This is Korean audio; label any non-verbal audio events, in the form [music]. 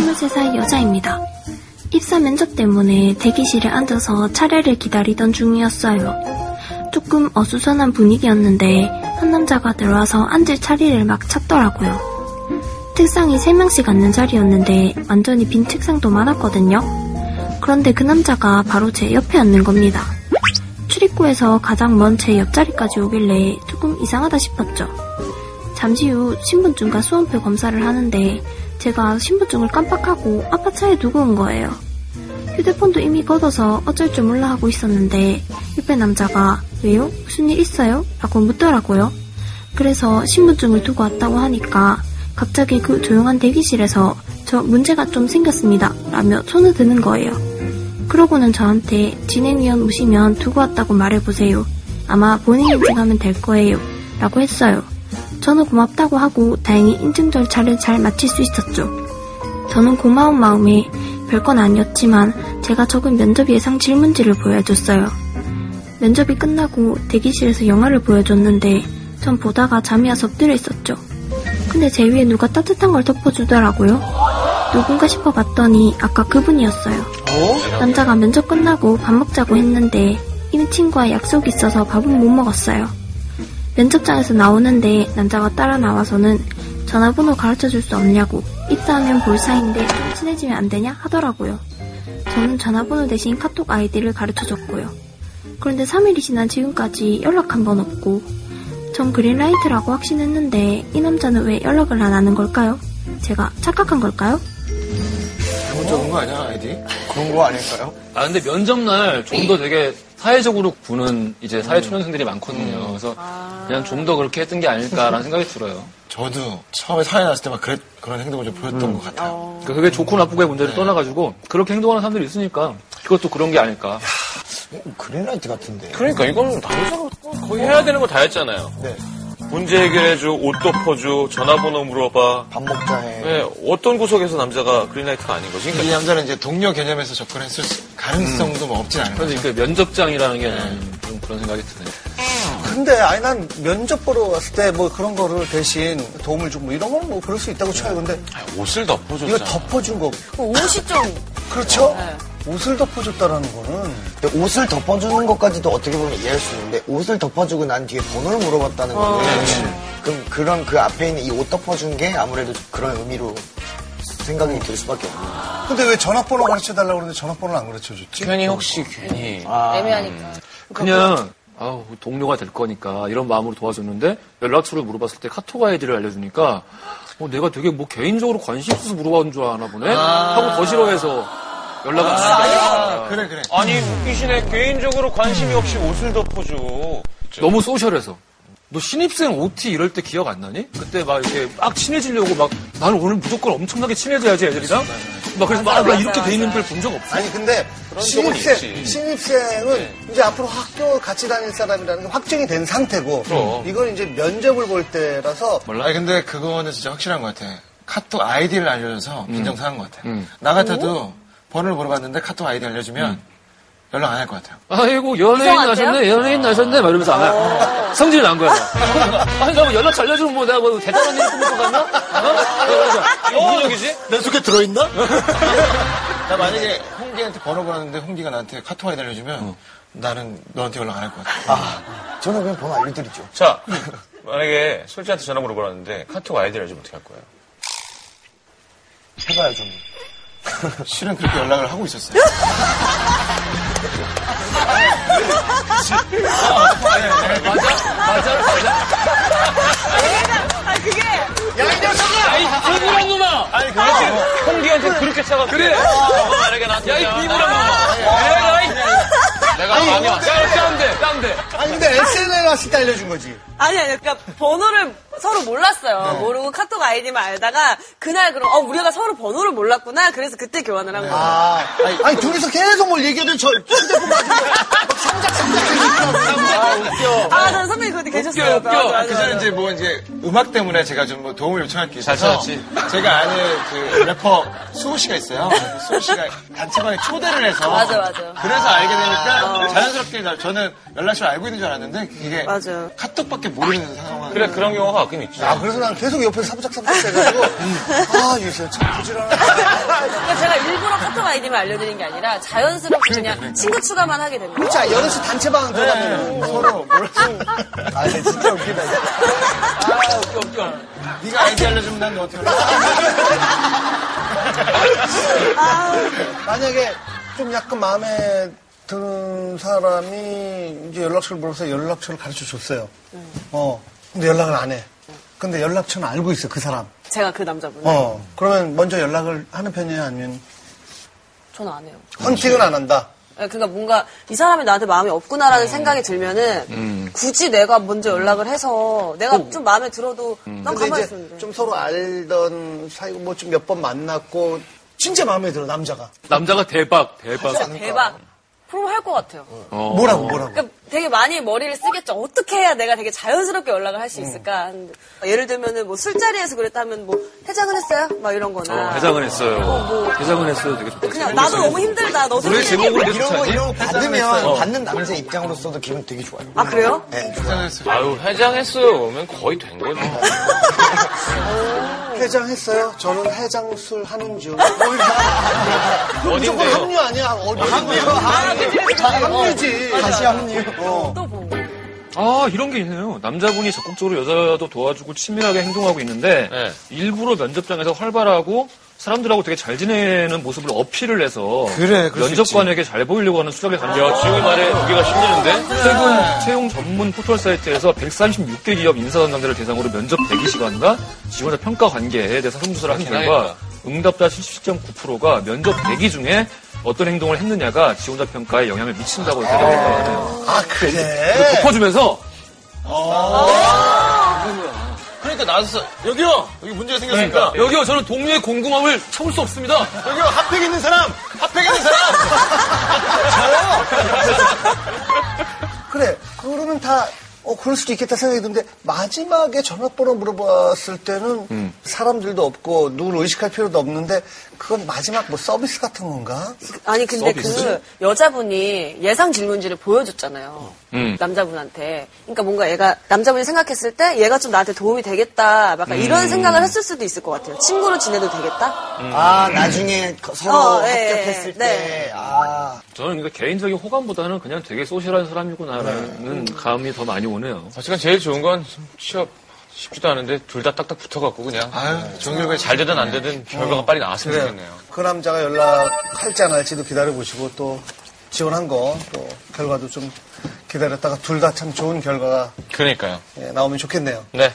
23살 여자입니다. 입사 면접 때문에 대기실에 앉아서 차례를 기다리던 중이었어요. 조금 어수선한 분위기였는데 한 남자가 들어와서 앉을 자리를 막 찾더라고요. 책상이 3명씩 앉는 자리였는데 완전히 빈 책상도 많았거든요. 그런데 그 남자가 바로 제 옆에 앉는 겁니다. 출입구에서 가장 먼 제 옆자리까지 오길래 조금 이상하다 싶었죠. 잠시 후 신분증과 수험표 검사를 하는데 제가 신분증을 깜빡하고 아빠 차에 두고 온 거예요. 휴대폰도 이미 걷어서 어쩔 줄 몰라 하고 있었는데 옆에 남자가 왜요? 무슨 일 있어요? 라고 묻더라고요. 그래서 신분증을 두고 왔다고 하니까 갑자기 그 조용한 대기실에서 저 문제가 좀 생겼습니다. 라며 손을 드는 거예요. 그러고는 저한테 진행위원 오시면 두고 왔다고 말해보세요. 아마 본인 인증하면 될 거예요. 라고 했어요. 저는 고맙다고 하고 다행히 인증 절차를 잘 마칠 수 있었죠. 저는 고마운 마음에 별건 아니었지만 제가 적은 면접 예상 질문지를 보여줬어요. 면접이 끝나고 대기실에서 영화를 보여줬는데 전 보다가 잠이 와서 엎드려 있었죠. 근데 제 위에 누가 따뜻한 걸 덮어주더라고요. 누군가 싶어 봤더니 아까 그분이었어요. 남자가 면접 끝나고 밥 먹자고 했는데 이미 친구와 약속이 있어서 밥은 못 먹었어요. 면접장에서 나오는데 남자가 따라 나와서는 전화번호 가르쳐 줄 수 없냐고 입사하면 볼 사이인데 좀 친해지면 안 되냐 하더라고요. 저는 전화번호 대신 카톡 아이디를 가르쳐 줬고요. 그런데 3일이 지난 지금까지 연락 한 번 없고 전 그린라이트라고 확신했는데 이 남자는 왜 연락을 안 하는 걸까요? 제가 착각한 걸까요? 잘못 적은 거 아니야, 아이디? 그런 거 아닐까요? 아 근데 면접날 좀 더 되게 사회적으로 보는 이제 사회 초년생들이 많거든요. 그래서 그냥 좀 더 그렇게 했던 게 아닐까라는 생각이 들어요. 저도 처음에 사회 나왔을 때 막 그랬, 그런 행동을 좀 보였던 것 같아요. 그러니까 그게 좋고 나쁘고의 문제를 떠나가지고 그렇게 행동하는 사람들이 있으니까 그것도 그런 게 아닐까. 그린라이트 같은데. 그러니까 이건 남자가 거의 해야 되는 거 다 했잖아요. 네. 문제 해결해줘, 옷 덮어줘, 전화번호 물어봐. 밥 먹자 해. 네, 어떤 구석에서 남자가 그린라이트가 아닌 거지? 이 그러니까 남자는 이제 동료 개념에서 접근했을 수- 가능성도 뭐 없진 않은 거죠. 그래서 그 면접장이라는 게 나는 좀 그런 생각이 드네요. 근데 아니 난 면접 보러 왔을 때 뭐 그런 거를 대신 도움을 주고 뭐 이런 건 뭐 그럴 수 있다고 쳐요. 근데 옷을 이거 덮어줬잖아. 덮어준 거 옷이 좀 그렇죠? 옷을 덮어줬다라는 거는 근데 옷을 덮어주는 것까지도 어떻게 보면 이해할 수 있는데 옷을 덮어주고 난 뒤에 번호를 물어봤다는 거는 그럼 그런 그 앞에 있는 이 옷 덮어준 게 아무래도 그런 의미로 생각이 들 수밖에 없는 근데 왜 전화번호 가르쳐 달라고 그러는데 전화번호를 안 가르쳐 줬지? 괜히 혹시 괜히. 애매하니까. 그냥 아우 동료가 될 거니까 이런 마음으로 도와줬는데 연락처를 물어봤을 때 카톡 아이디를 알려주니까 어, 내가 되게 뭐 개인적으로 관심 있어서 물어본 줄 아나 보네? 하고 더 싫어해서 연락을 안 하니까 그래, 그래. 아니, 웃기시네. 개인적으로 관심이 없이 옷을 덮어줘. 너무 소셜해서 너 신입생 OT 이럴 때 기억 안 나니? 그때 막 이렇게 막 친해지려고 막 나는 오늘 무조건 엄청나게 친해져야지 애들이랑 막 그래서 막, 막 이렇게 돼 있는 걸 본 적 없어 아니 근데 신입생 있지. 신입생은 이제 앞으로 학교 같이 다닐 사람이라는 게 확정이 된 상태고 그럼. 이건 이제 면접을 볼 때라서 아니, 근데 그거는 진짜 확실한 것 같아. 카톡 아이디를 알려줘서 빈정상한 것 같아. 음. 나 같아도 번호를 물어봤는데 카톡 아이디 알려주면 연락 안 할 것 같아요. 아이고 연예인? 나셨네 연예인 나셨네 막 이러면서 안 해. 성질이 난 거야 [laughs] 아니 나뭐 연락 잘 알려주면 뭐 내가 뭐 대단한 일 꾸밀 것 같나? 어? 무슨 얘기지? 내 속에 들어있나? [laughs] 나 만약에 홍기한테 번호 보냈는데 홍기가 나한테 카톡 아이디 알려주면 나는 너한테 연락 안 할 것 같아. 아, 저는 그냥 번호 알려드리죠. 자, 만약에 솔지한테 전화 물어봤는데 카톡 아이디를 알려주면 어떻게 할 거예요? 해봐요, 좀. 실은 그렇게 연락을 하고 있었어요. 비브란 놈아 아니, 그렇지. 홍기한테 그렇게 차가 그래. 만약에 나한테. 야이 비브란 놈아 내가 이 내가 마음이 왔어. 짠데 짠데 아니 근데 SNL 왔을 때 알려준 거지. 아니, 아니, 그러니까 번호를 서로 몰랐어요. 모르고 카톡 아이디만 알다가 그날 그럼, 어, 우리가 서로 번호를 몰랐구나. 그래서 그때 교환을 한 거예요. 아, 아니, 아니, 둘이서 계속 뭘 얘기해도 저 휴대폰 가지고 막 상작상작 해주더라고요. 아, 난 선배님 그때 계셨어요. 웃겨. 맞아, 맞아, 그 전에 맞아. 이제 뭐 이제 음악 때문에 제가 좀 뭐 도움을 요청할 게잘 있어서. 제가 아는 그 래퍼 수호 씨가 있어요. 그 수호 씨가 단체방에 초대를 해서 맞아, 맞아. 그래서 알게 되니까 자연스럽게 나- 저는 연락처를 알고 있는 줄 알았는데 이게 맞아. 카톡밖에 모르는 상황. 그래, 그런 경우가 가끔 있지. 아, 그래서 난 계속 옆에서 사부작사부작 해가지고, 아, 유세 참 부지런하다. 그러니까 제가 일부러 카톡 아이디만 알려드린 게 아니라 자연스럽게 그냥 친구 추가만 하게 된 거예요. 자, 여럿이 단체방 들어가면 서로 몰라서. 아, 진짜 웃기다. 아, 웃겨, 웃겨. 네가 아이디 알려주면 난너 어떻게 알아? [laughs] 만약에 좀 약간 마음에 드는 사람이 이제 연락처를 물어서 연락처를 가르쳐 줬어요. 어. 근데 연락을 안 해. 근데 연락처는 알고 있어, 그 사람. 제가 그 남자분. 어. 그러면 먼저 연락을 하는 편이에요? 아니면 저는 안 해요. 헌팅은 안 한다? 예, 그러니까 뭔가 이 사람이 나한테 마음이 없구나라는 생각이 들면은 음. 굳이 내가 먼저 연락을 해서 내가 좀 마음에 들어도 난 근데 가만히 이제 있었는데. 좀 서로 알던 사이고 뭐 좀 몇 번 만났고 진짜 마음에 들어, 남자가. 남자가 대박, 대박. 진짜 대박. 그럼 할 것 같아요. 어. 뭐라고, 뭐라고? 그러니까 되게 많이 머리를 쓰겠죠. 어떻게 해야 내가 되게 자연스럽게 연락을 할 음. 수 있을까? 하는데 예를 들면은 뭐 술자리에서 그랬다면 뭐 해장은 했어요? 막 이런 거나. 어, 해장은 했어요. 뭐. 해장은 했어요. 되게 좋다. 그냥 나도 너무 힘들다. 너도 노래 힘들게. 제목으로 왜 이런 거, 이런 거 받으면 어. 받는 남자 입장으로서도 기분 되게 좋아요. 아 그래요? 네, 좋아요. 아유, 해장했어요. 그러면 거의 된 거지. 해장했어요? 저는 해장술 하는 중. [laughs] 그럼 무조건 어딘데요? 합류 아니야? 어디 합류? 합류지. 다시 합류. 어. 또 뭐. 아, 이런 게 있네요. 남자분이 적극적으로 여자도 도와주고 친밀하게 행동하고 있는데 네. 일부러 면접장에서 활발하고 사람들하고 되게 잘 지내는 모습을 어필을 해서 그래, 면접관에게 잘 보이려고 하는 수작에 야, 관계가 지금 말에 여기가 힘드는데? 최근 채용 전문 포털 사이트에서 136개 기업 인사 담당자를 대상으로 면접 대기 시간과 지원자 평가 관계에 대해서 설문조사를 한 결과 응답자 77.9%가 면접 대기 중에 어떤 행동을 했느냐가 지원자 평가에 영향을 미친다고 대답했다고 하네요. 아, 그래? 덮어주면서 그러니까 나서 여기요 여기 문제가 생겼으니까 여기요 저는 동료의 궁금함을 참을 수 없습니다. 여기요 핫팩 있는 사람 핫팩 있는 사람 [laughs] 그래. 그러면 다, 어, 그럴 수도 있겠다 생각이 드는데, 마지막에 전화번호 물어봤을 때는 사람들도 없고, 누구를 의식할 필요도 없는데, 그건 마지막 뭐 서비스 같은 건가? 아니 근데 서비스? 그 여자분이 예상 질문지를 보여줬잖아요. 음. 남자분한테. 그러니까 뭔가 얘가 남자분이 생각했을 때 얘가 좀 나한테 도움이 되겠다. 약간 이런 생각을 했을 수도 있을 것 같아요. 친구로 지내도 되겠다. 아, 나중에 거- 서로 어, 예, 합격했을 예, 때. 네. 아. 저는 그러니까 개인적인 호감보다는 그냥 되게 소셜한 사람이구나라는 감이 더 많이 오 네요. 어쨌든 제일 좋은 건 취업 쉽지도 않은데 둘 다 딱딱 붙어갖고 그냥 아유 종교가 잘 되든 안 되든 결과가 빨리 나왔으면 그래요. 좋겠네요. 그 남자가 연락할지 안 할지도 기다려보시고, 또, 지원한 거, 또, 결과도 좀 기다렸다가 둘 다 참 좋은 결과가 그러니까요. 예, 나오면 좋겠네요. 네.